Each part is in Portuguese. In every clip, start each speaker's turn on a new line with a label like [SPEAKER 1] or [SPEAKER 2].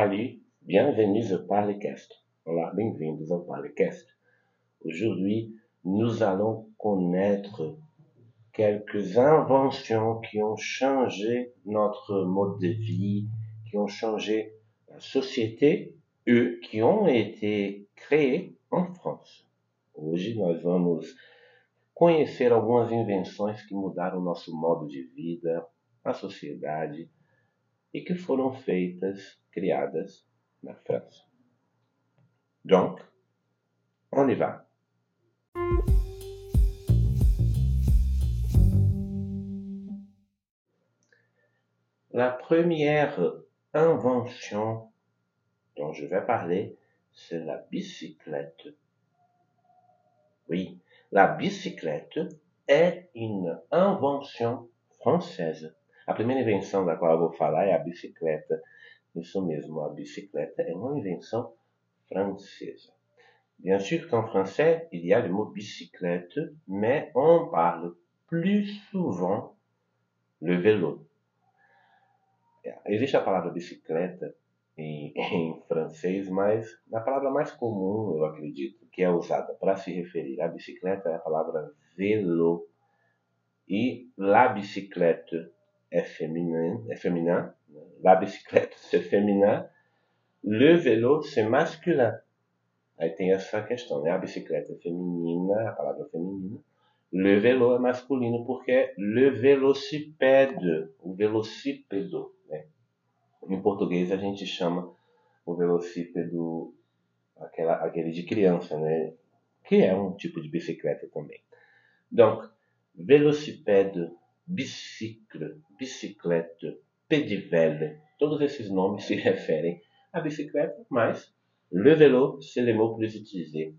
[SPEAKER 1] Salut, bienvenue au Parlecast. Olá, bem-vindos ao Parlecast. Aujourd'hui, nous allons connaître quelques inventions qui ont changé notre mode de vie, qui ont changé la société e qui ont été créées en France. Hoje nós vamos conhecer algumas invenções que mudaram nosso modo de vida, a sociedade e que foram feitas, Donc, on y va. La première invention dont je vais parler, c'est la bicyclette. Oui, la bicyclette est une invention française. A primeira invenção da qual eu vou falar é a bicicleta. Isso mesmo, a bicicleta é uma invenção française. Bien sûr qu'en français, il y a le mot bicyclette, mais on parle plus souvent le vélo. Existe a palavra bicicleta em, em francês, mas a palavra mais comum, eu acredito, que é usada para se referir à bicicleta é a palavra vélo. E la biciclette é féminin, é féminin. La bicyclette, c'est féminin. Le vélo, c'est masculin. Aí tem essa questão, né? A bicicleta é feminina, a palavra é feminina. Le vélo é masculino porque é le velocipede, o velocípedo. Né? Em português a gente chama o velocípedo aquela, aquele de criança, né? Que é um tipo de bicicleta também. Donc, velocipede bicycle, biciclette, pedivelle, todos esses nomes se referem à bicicleta, mas le vélo, c'est le mot plus utilisé.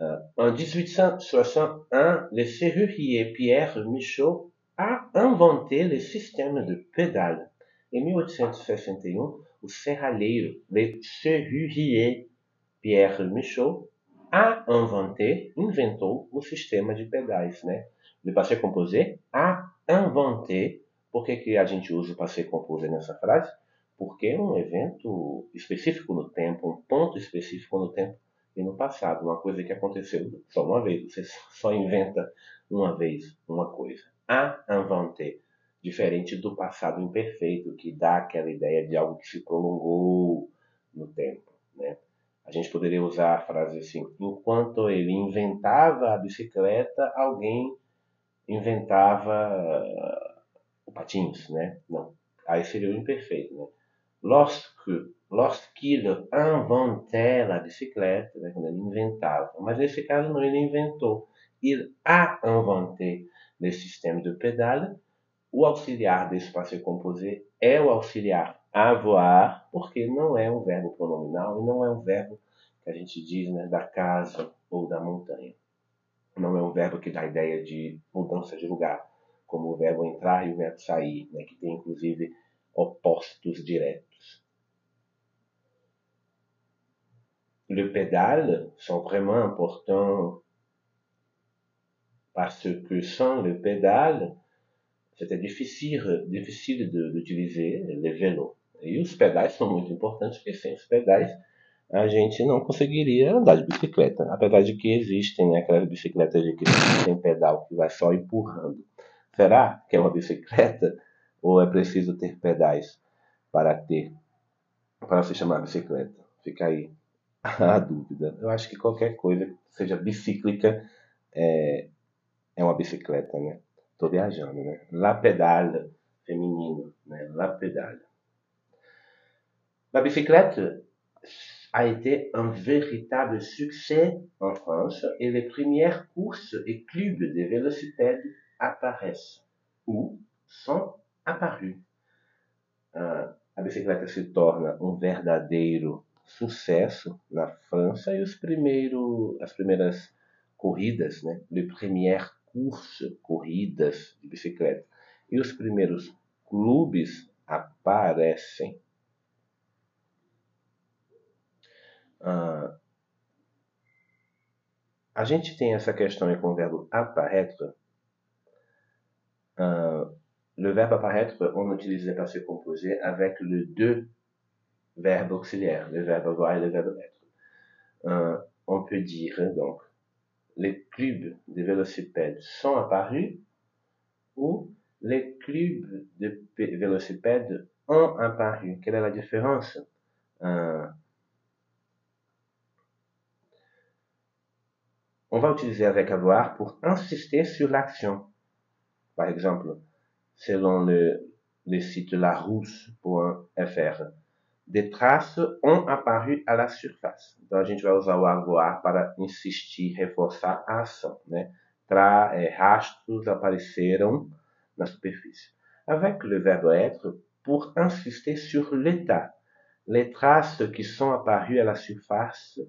[SPEAKER 1] Euh, en 1861, le serrurier Pierre Michaud a inventé le système de pédale. Em 1861, o serralheiro, le serrurier Pierre Michaud, a inventé, inventou o sistema de pedais, né? Le passé composé a inventé. Por que, que a gente usa o passé composé nessa frase? Porque é um evento específico no tempo, um ponto específico no tempo e no passado, uma coisa que aconteceu só uma vez. Você só inventa uma vez uma coisa. A inventé, diferente do passado imperfeito, que dá aquela ideia de algo que se prolongou no tempo, né? A gente poderia usar a frase assim: enquanto ele inventava a bicicleta, alguém inventava o patins, né? Não, aí seria o imperfeito, né? Lorsque, lorsqu'il inventait la bicicleta, né? quando ele inventava. Mas nesse caso não, ele inventou. Il a inventé le système de pédale. O auxiliar desse passé composé é o auxiliar avoir, porque não é um verbo pronominal e não é um verbo que a gente diz né, da casa ou da montanha não é um verbo que dá a ideia de mudança de lugar, como o verbo entrar e o verbo sair, né, que tem inclusive opostos diretos. Le pédale sont vraiment importants parce que sans le pédale, c'était difficile, difficile d'utiliser le vélo. E os pedais são muito importantes, porque sem os pedais a gente não conseguiria andar de bicicleta. Apesar de que existem né, aquelas bicicletas de criança sem pedal que vai só empurrando. Será que é uma bicicleta ou é preciso ter pedais para ter, para se chamar bicicleta? Fica aí a dúvida. Eu acho que qualquer coisa que seja bicíclica é, é uma bicicleta, né? Tô viajando, né? La pedale, feminino, né? La pedale. La bicicleta a été un véritable succès en France et les premières courses et clubs de vélocipèdes apparaissent ou sont apparus. Uh, a bicicleta se torna um verdadeiro sucesso na França e os primeiros, as primeiras corridas, né, les premières courses, corridas de bicicleta, e os primeiros clubes aparecem. Ah, a gente tem essa questão com o verbo apparaître. Ah, le verbe apparaître, on utilise le passé composé avec le de verbes auxiliaires, les verbes avoir et les verbes être. Euh, on peut dire donc les clubs de vélocipèdes sont apparus ou les clubs de vélocipèdes ont apparu. Quelle est la différence? Euh, On va utiliser avec avoir pour insister sur l'action. Par exemple, selon le, site larousse.fr, des traços ont apparu à la surface. Então a gente vai usar o avoir para insistir, reforçar a ação. Né? Tra, é, rastros apareceram na superfície. Avec le verbe être, pour insister sur l'état. Les traces qui sont apparues à la surface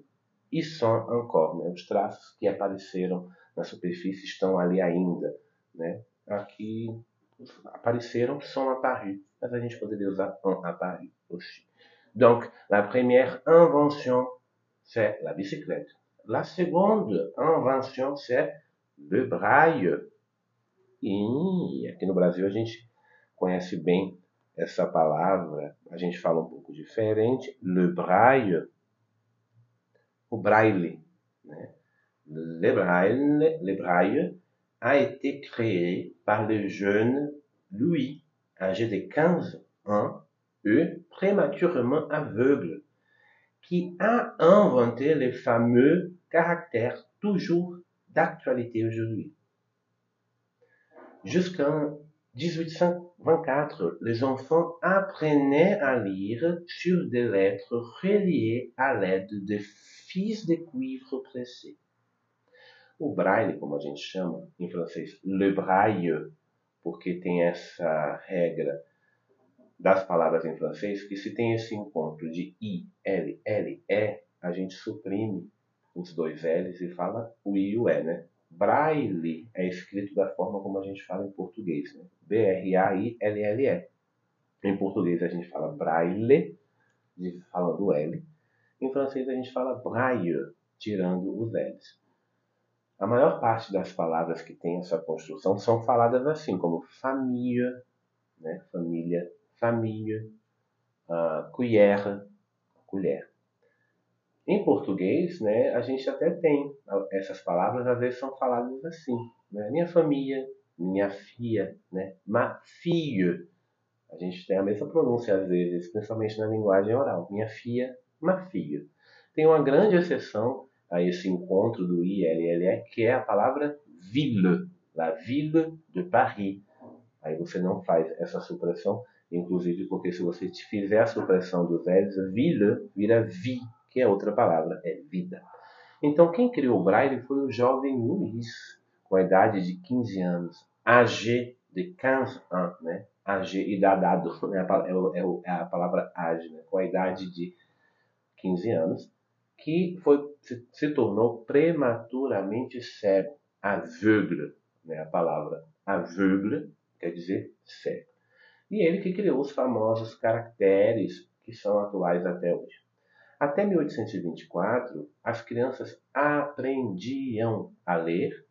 [SPEAKER 1] e são encore. Né? Os traços que apareceram na superfície estão ali ainda. Né? Aqui apareceram sont apparus, mas a gente poderia usar ont apparu aussi. Donc, la première invention, c'est la bicyclette. La seconde invention, c'est le braille. E aqui no Brasil a gente conhece bem essa palavra, a gente fala um pouco diferente. Le braille o braille. Le braille, le braille a été créé par le jeune Louis, âgé de 15 ans, et prématurément aveugle, qui a inventé les fameux caractères toujours d'actualité aujourd'hui. Jusqu'en 1824, les enfants apprenaient à lire sur des lettres reliées à l'aide de fils de cuivre pressé. O braille, como a gente chama em francês, le braille, porque tem essa regra das palavras em francês que se tem esse encontro de I, L, L, E, a gente suprime os dois L's e fala o I e o E, né? Braille é escrito da forma como a gente fala em português, né? B-R-A-I-L-L-E. Em português a gente fala braille, falando L. Em francês a gente fala braille, tirando os L's. A maior parte das palavras que tem essa construção são faladas assim, como família, né? família, família, uh, colher, colher. Em português, né, a gente até tem essas palavras, às vezes são faladas assim. Né? Minha família, minha filha, né? ma fille. A gente tem a mesma pronúncia às vezes, principalmente na linguagem oral. Minha filha, ma fille. Tem uma grande exceção a esse encontro do ILLE, que é a palavra ville, la ville de Paris. Aí você não faz essa supressão, inclusive porque se você fizer a supressão dos L's, ville vira vi, que é outra palavra, é vida. Então, quem criou o Braille foi o jovem Luiz, com a idade de 15 anos, âgé de 15 ans, né? Âgé e dado, né? é, é, a palavra âgé, né? com a idade de 15 anos, que foi, se, se tornou prematuramente cego, aveugle, né? a palavra aveugle quer dizer cego. E ele que criou os famosos caracteres que são atuais até hoje. Até 1824, as crianças aprendiam a ler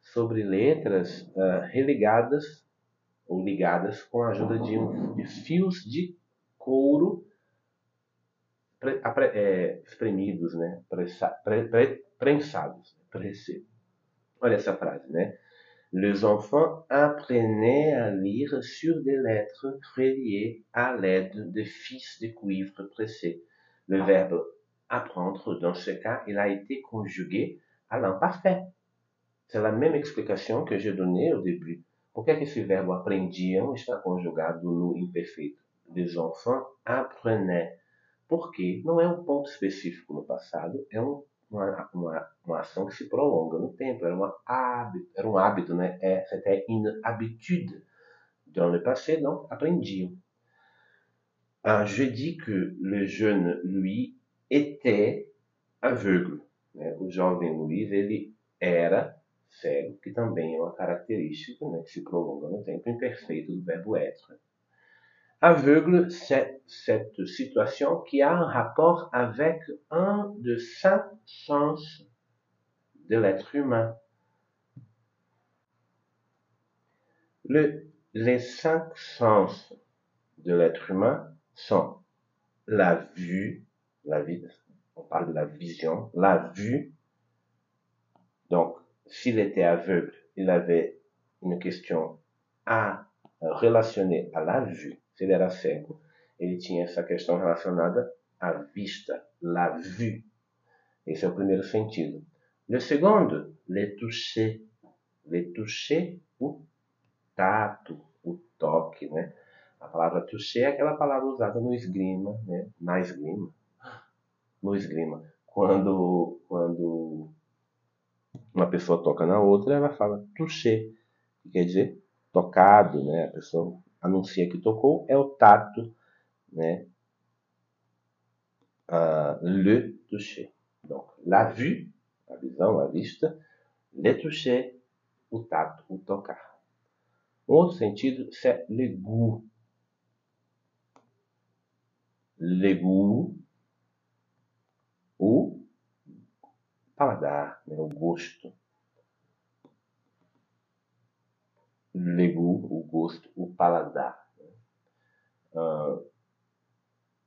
[SPEAKER 1] sobre letras uh, religadas ou ligadas com a ajuda de, um, de fios de couro pre, prensados. Olha essa frase? Les enfants apprenaient à lire sur des lettres reliées à l'aide de fils de cuivre pressés. Le verbe apprendre, dans ce cas, il a été conjugué à l'imparfait. C'est la même explicação que j'ai donnée au début. Por que, esse verbo aprendiam está conjugado no imperfeito? Les enfants apprenaient. Porque não é um ponto específico no passado, é um, uma, uma, uma, ação que se prolonga no tempo. Era, uma hábito, era um hábito, né? É, c'était une habitude. Dans le passé, não aprendiam. Ah, je dis que le jeune, lui, était aveugle. Né? O jovem Luiz, ele era cego, que também é uma característica né, que se prolonga no tempo imperfeito do verbo être. Aveugle, c'est cette situation qui a un rapport avec un de cinq sens de l'être humain. Le, les cinq sens de l'être humain sont la vue, la vie, on parle de la vision, la vue. Donc, s'il était aveugle, il avait une question à relacionar à la vue. Se ele era cego, ele tinha essa questão relacionada à vista, la vue. Esse é o primeiro sentido. Le segundo, le toucher. Le toucher, o tato, o toque, né? A palavra toucher é aquela palavra usada no esgrima, né? Na esgrima. No esgrima. Quando, quando uma pessoa toca na outra, ela fala toucher, que quer dizer tocado, né? A pessoa anuncia que tocou, é o tato, né? Uh, le toucher. Donc, la vue, a visão, a vista, le toucher, o tato, o tocar. Um outro sentido é le goût. Le goût, o paladar, né? o gosto. Le goût, o gosto, o paladar. Uh,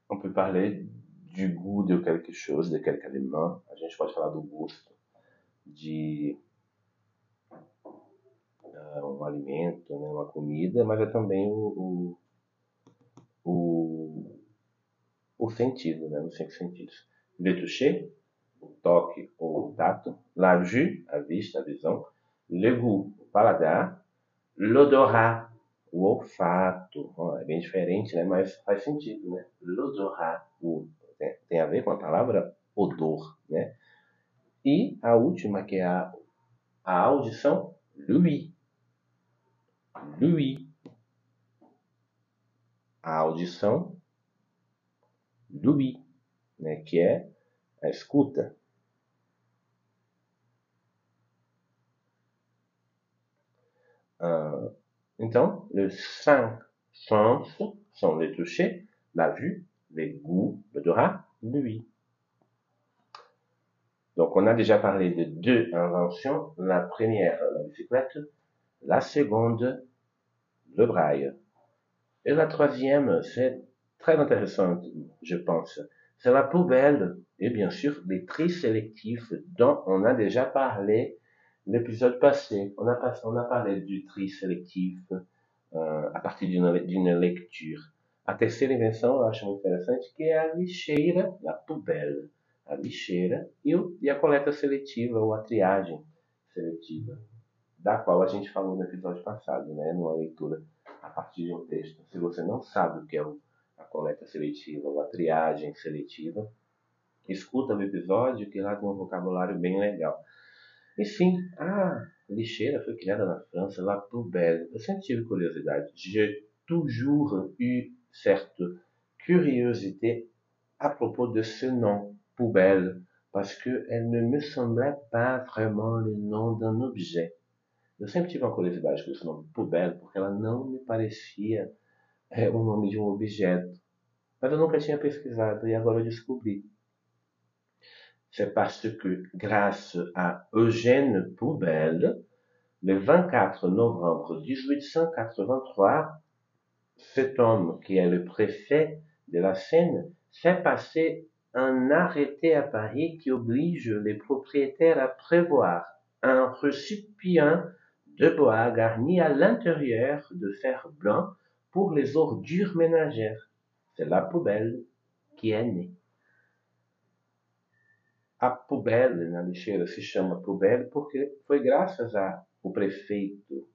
[SPEAKER 1] on peut parler du goût de quelque chose, de quelque aliment. A gente pode falar do gosto de uh, um alimento, né, uma comida, mas é também o, o, o, o sentido, né, nos cinco sentidos. Le toucher, o toque ou o tato. La vue, a vista, a visão. Le goût, o paladar. L'odorat, o olfato. É bem diferente, né? mas faz sentido. Né? L'odorat, o tem a ver com a palavra odor, né? E a última, que é a, a audição, lui. Lui. A audição, lui, né? que é a escuta. Uh, então, les cinq sens sont le toucher, la vue, les goûts, l'odorat, lui. Donc on a déjà parlé de deux inventions. La première, la bicyclette. La seconde, le braille. Et la troisième, c'est très intéressant, je pense. C'est la poubelle et bien sûr les tri sélectifs dont on a déjà parlé l'épisode passé. On a, on a parlé du tri sélectif euh, à partir d'une lecture. A terceira invenção eu acho muito interessante, que é a lixeira, a pubelle, a lixeira e, o, e a coleta seletiva, ou a triagem seletiva, da qual a gente falou no episódio passado, né, numa leitura a partir de um texto. Se você não sabe o que é a coleta seletiva ou a triagem seletiva, escuta o episódio que lá tem um vocabulário bem legal. E sim, a lixeira foi criada na França, La Poubelle. Eu sempre tive curiosidade. J'ai toujours eu certes curiosité à propos de ce nom, poubelle, parce qu'elle ne me semblait pas vraiment le nom d'un objet. Eu sempre tive uma curiosidade com esse nome, poubelle, porque ela não me parecia é, o nome de um objeto. Mas eu nunca tinha pesquisado e agora eu descobri. C'est parce que, grâce à Eugène Poubelle, le 24 novembre 1883, cet homme, qui est le préfet de la Seine, fait passer un arrêté à Paris qui oblige les propriétaires à prévoir un récipient de bois garni à l'intérieur de fer blanc pour les ordures ménagères. C'est la poubelle qui est née. A poubelle na lixeira se chama poubelle porque foi graças ao prefeito,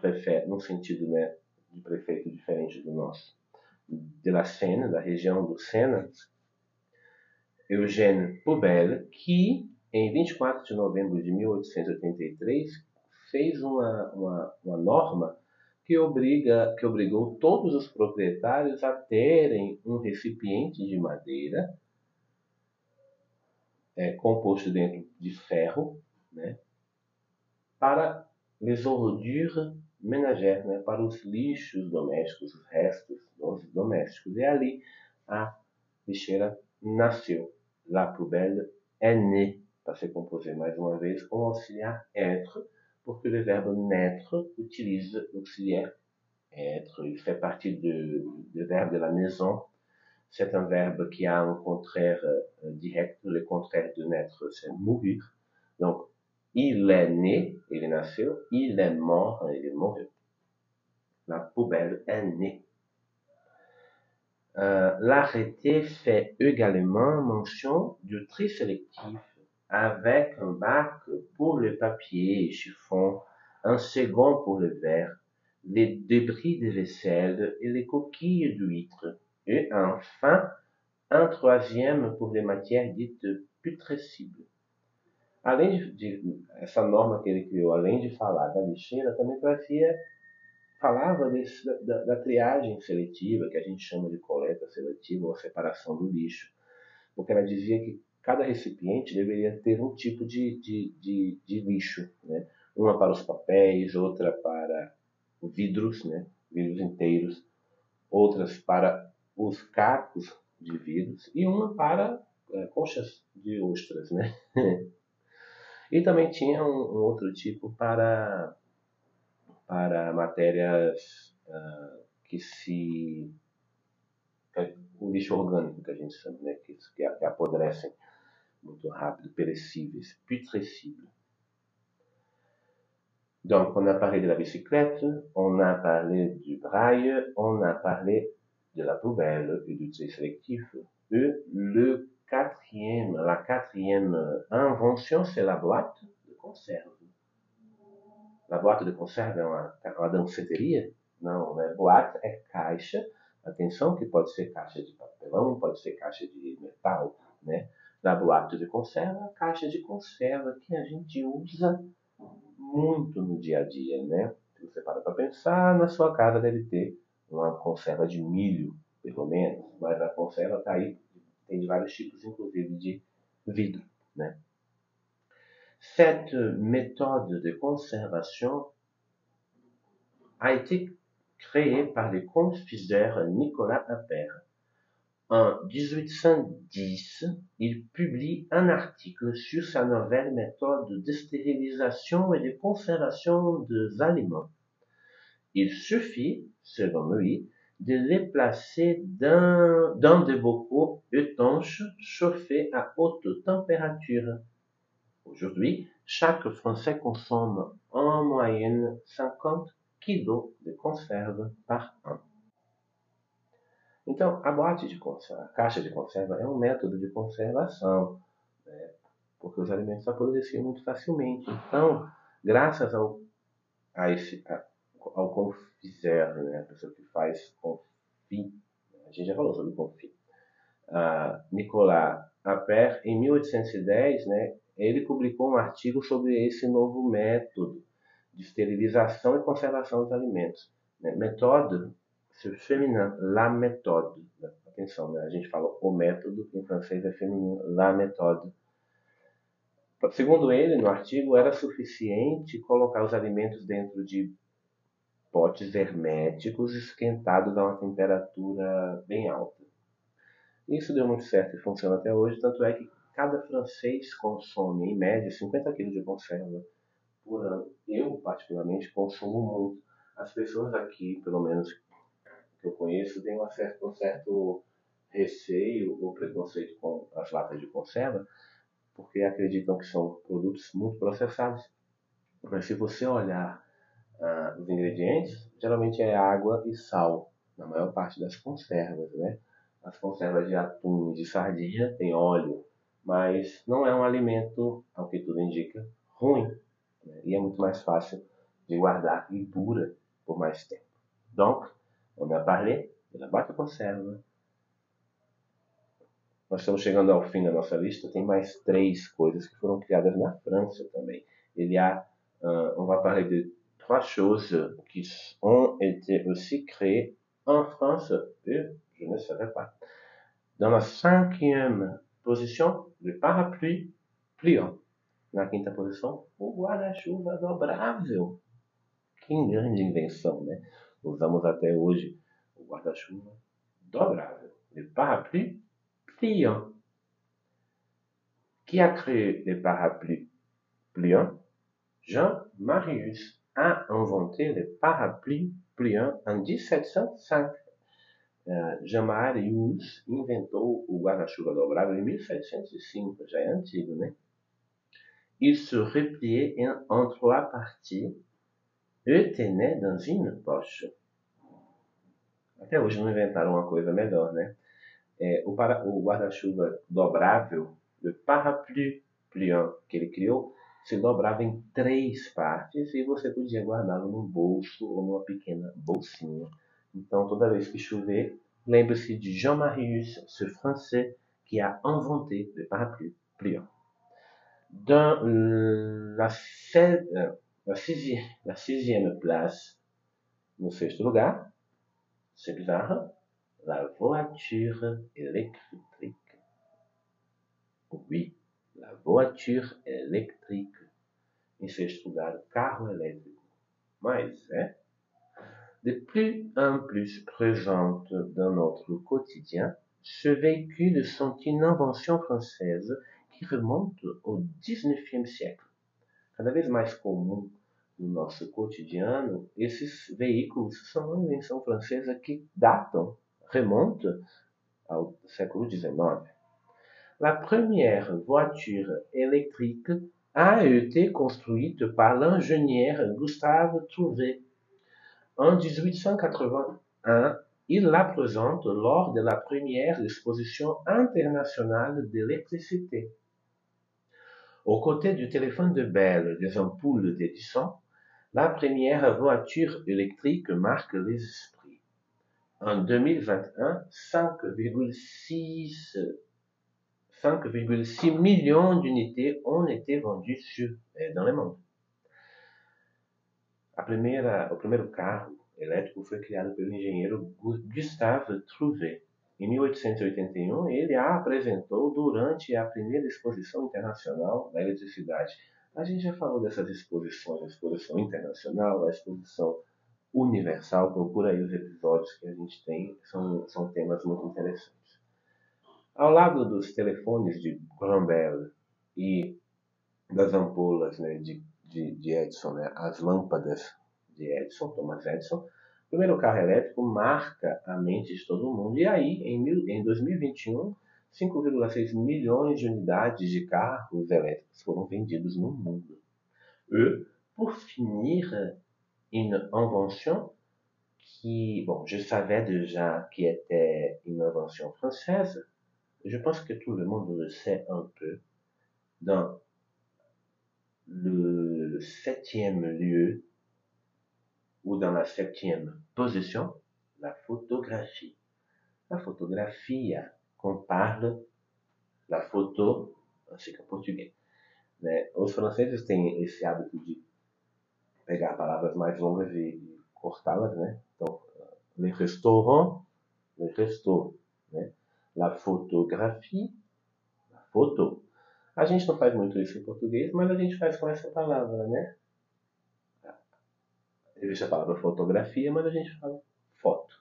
[SPEAKER 1] préfet, no sentido né, de prefeito diferente do nosso, de la Seine, da região do Sena, Eugène Poubelle, que em 24 de novembro de 1883 fez uma, uma, uma norma que, obriga, que obrigou todos os proprietários a terem um recipiente de madeira é, composto dentro de ferro, né, para les ordures menagère, né, para os lixos domésticos, os restos domésticos. E ali a lixeira nasceu. La poubelle est née, para se composer mais uma vez com o auxiliar être, porque le verbe naître utilise l'auxiliaire être. Il fait partie du, du verbe de la maison. C'est un verbe qui a un contraire euh, direct. Le contraire de naître, c'est mourir. Donc, il est né, il est naissé. Il est mort, il est mort. La poubelle est née. Euh, l'arrêté fait également mention du tri sélectif avec un bac pour le papier et chiffon, un second pour le verre, les débris de vaisselle et les coquilles d'huîtres, et enfin un troisième pour les matières dites putrescibles. Além de, de, essa norma que ele criou, além de falar da lixeira, também trazia falava desse, da, da, triagem seletiva, que a gente chama de coleta seletiva ou separação do lixo, porque ela dizia que cada recipiente deveria ter um tipo de, de, de, de lixo, né? uma para os papéis, outra para vidros, né? vidros inteiros, outras para os cacos de vidros e uma para é, conchas de ostras. Né? e também tinha um, um outro tipo para para matérias uh, que se. É o lixo orgânico que a gente chama, né? que, que, que apodrecem muito rápido, perecíveis, putrescibles. Donc, on a parlé de la bicyclette, on a parlé du braille, on a parlé de la poubelle et tri sélectif. Et le quatrième, la quatrième invention, c'est la boîte de conserve. na boate de conserva é uma, uma danceteria? Não? Boate é caixa. Atenção que pode ser caixa de papelão, pode ser caixa de metal, né? Na boate de conserva, caixa de conserva que a gente usa muito no dia a dia, né? Se você para para pensar, na sua casa deve ter uma conserva de milho, pelo menos, mas a conserva está aí, tem de vários tipos, inclusive de vidro, né? Cette méthode de conservation a été créée par le confiseur Nicolas Appert. En 1810, il publie un article sur sa nouvelle méthode de stérilisation et de conservation des aliments. Il suffit, selon lui, de les placer dans, dans des bocaux étanches chauffés à haute température. Aujourd'hui, chaque Français consomme en moyenne 50 quilos de conserva par ano. Então, a boate de conserva, a caixa de conserva é um método de conservação, né? porque os alimentos apodreciam muito facilmente. Então, graças ao, a esse, a, ao confiser, né? a pessoa que faz confit, a gente já falou sobre confit, uh, Nicolas Appert, em 1810, né, ele publicou um artigo sobre esse novo método de esterilização e conservação dos alimentos. Né? Méthode, c'est féminin, la méthode. Atenção, né? a gente fala o método, em francês é feminino, la méthode. Segundo ele, no artigo, era suficiente colocar os alimentos dentro de potes herméticos esquentados a uma temperatura bem alta. Isso deu muito certo e funciona até hoje, tanto é que cada francês consome, em média, 50 kg de conserva por ano. Eu, particularmente, consumo muito. As pessoas aqui, pelo menos que eu conheço, têm um certo, um certo receio ou preconceito com as latas de conserva, porque acreditam que são produtos muito processados. Mas se você olhar ah, os ingredientes, geralmente é água e sal, na maior parte das conservas, né? As conservas de atum e de sardinha tem óleo, mas não é um alimento, ao que tudo indica, ruim. Né? E é muito mais fácil de guardar e dura por mais tempo. Donc, on a parlé de la conserva. Nós estamos chegando ao fim da nossa lista. Tem mais três coisas que foram criadas na França também. Y a, uh, on va parler de trois choses qui ont été aussi créées en France et je ne savais pas. Dans la cinquième position, le parapluie pliant. Na quinta posição, o guarda-chuva dobrável. Que grande invenção, né? Usamos até hoje o guarda-chuva dobrável. Le parapluie pliant. Qui a créé le parapluie pliant? Jean Marius a inventé le parapluie pliant en 1705. Uh, Jamarius inventou o guarda-chuva dobrável em 1705, já é antigo, né? Il se repliait en trois parties et tenait dans une poche. Até hoje não inventaram uma coisa melhor, né? É, o, o guarda-chuva dobrável, o parapluie pliant que ele criou, se dobrava em três partes e você podia guardá-lo num bolso ou numa pequena bolsinha. Então, toda vez que chover, lembre-se de Jean Marius, ce français qui a inventé le parapluie pliant. Dans la, la, sixième, la sixième place, no sexto lugar, c'est bizarre, la voiture électrique. Oui, voiture électrique. Em sexto lugar, carro elétrico. Mas é de plus en plus présente dans notre quotidien, ce véhicule sont une invention française qui remonte au XIXe siècle. Cada vez mais comum no nosso cotidiano, esses veículos são uma invenção francesa que datam, remontam ao século XIX. La première voiture électrique a été construite par l'ingénieur Gustave Trouvé. En 1881, il la présente lors de la première exposition internationale d'électricité. Aux côtés du téléphone de Bell des ampoules d'Edison, la première voiture électrique marque les esprits. En 2021, 5,6 5,6 millions d'unités ont été vendues sur, eh, dans le mundo. A primeira, o primeiro carro elétrico foi criado pelo engenheiro Gustave Trouvé. Em 1881, ele a apresentou durante a primeira exposição internacional da eletricidade. A gente já falou dessas exposições, a exposição internacional, a exposição universal, procura aí os episódios que a gente tem, são, são temas muito interessantes. Ao lado dos telefones de Graham Bell e das ampolas né, de, de, de, Edison, né, as lâmpadas de Edison, Thomas Edison, o primeiro carro elétrico marca a mente de todo mundo. E aí, em, mil, em 2021, 5,6 milhões de unidades de carros elétricos foram vendidos no mundo. E, pour finir, une invention qui, bon, je savais déjà qui était une invention française, je pense que tout le monde le sait un peu, dans le septième lieu ou dans la septième position, la photographie. La photographie, qu'on parle, la photo, assim que é português. Né? Os franceses têm esse hábito de pegar palavras mais longas e cortá-las, né? Então, le restaurant, le resto, né? La photographie, la foto. A gente não faz muito isso em português, mas a gente faz com essa palavra, né? Existe a palavra fotografia, mas a gente fala foto.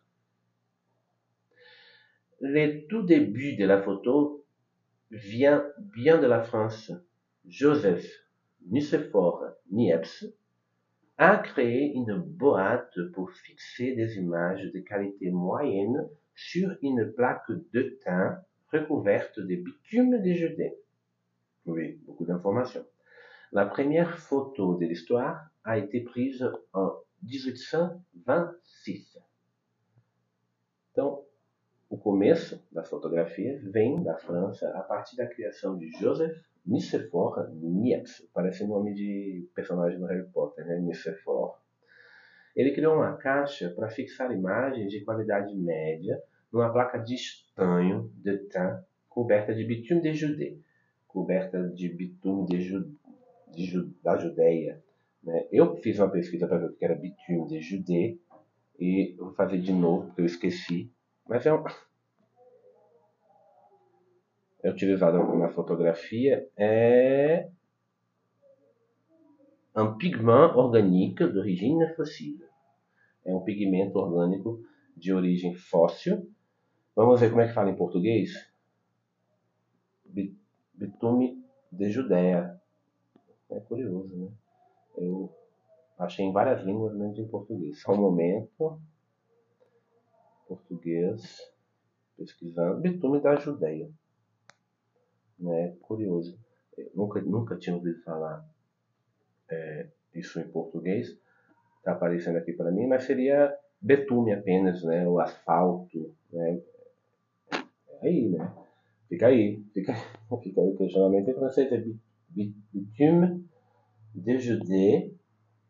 [SPEAKER 1] Le tout début de la photo vient bien de la France. Joseph Nicéphore Niepce a créé une boîte pour fixer des images de qualité moyenne sur une plaque de thym recouverte de bitume déjeuné. Oui, beaucoup d'informations. La première photo de l'histoire a été prise en 1826. Então, o começo da fotografia vem da França a partir da criação de Joseph Nicéphore Niepce. Parece nome de personagem do Harry Potter, né? Nicéphore. Ele criou uma caixa para fixar imagens de qualidade média numa placa de estanho de tan coberta de bitume de Judée, coberta de bitume de, Ju, de Ju, da Judéia. Né? Eu fiz uma pesquisa para ver o que era bitume de Judée e vou fazer de novo porque eu esqueci. Mas é um, é utilizado na fotografia é um pigment orgânico de origem fóssil. É um pigmento orgânico de origem fóssil. Vamos ver como é que fala em português? Bitume de Judéia. É curioso, né? Eu achei em várias línguas, menos em português. Só um momento. português, pesquisando, betume da Judeia. Né? Curioso. Eu nunca, nunca tinha ouvido falar é, isso em português. Está aparecendo aqui para mim, mas seria betume apenas, né? O asfalto, né? É aí, né? Fica aí, fica, fica aí o questionamento em francês é bitume de Judée.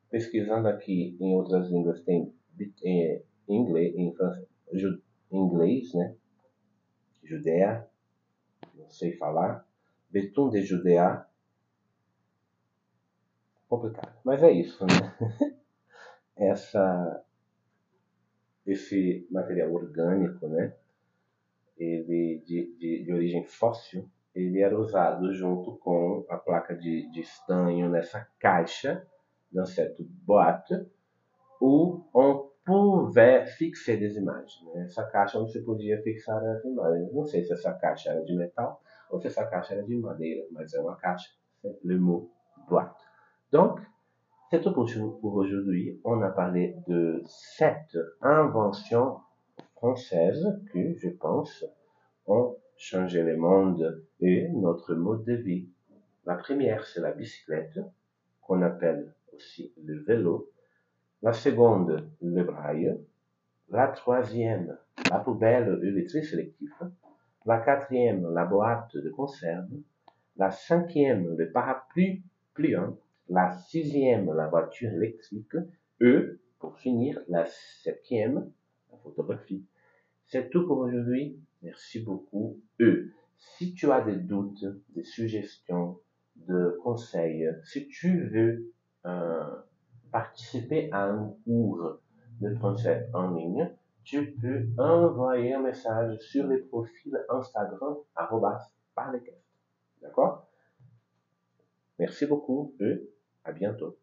[SPEAKER 1] Pesquisando aqui em outras línguas tem em inglês, em francês, inglês, né? Judéia, não sei falar. Betum de Judéa. Complicado. Mas é isso, né? Essa, esse material orgânico, né? Ele de, de, de origem fóssil, ele era usado junto com a placa de, de estanho nessa caixa, dans cette boîte, ou on pouvait fixer des imagens. Né? Essa caixa onde você podia fixar as imagens. Não sei se essa caixa era de metal ou se essa caixa era de madeira, mas é uma caixa. Le mot boîte. Donc, c'est tout pour aujourd'hui. On a parlé de cette invention française que, je pense, ont changé le monde et notre mode de vie. La première, c'est la bicyclette, qu'on appelle aussi le vélo. La seconde, le braille. La troisième, la poubelle et le tri sélectif. La quatrième, la boîte de conserve. La cinquième, le parapluie pliant. La sixième, la voiture électrique. Et, pour finir, la septième, la photographie. C'est tout pour aujourd'hui. Merci beaucoup. E. Si tu as des doutes, des suggestions, de conseils, si tu veux euh, participer à un cours de français en ligne, tu peux envoyer un message sur les profils Instagram par D'accord? Merci beaucoup et à bientôt.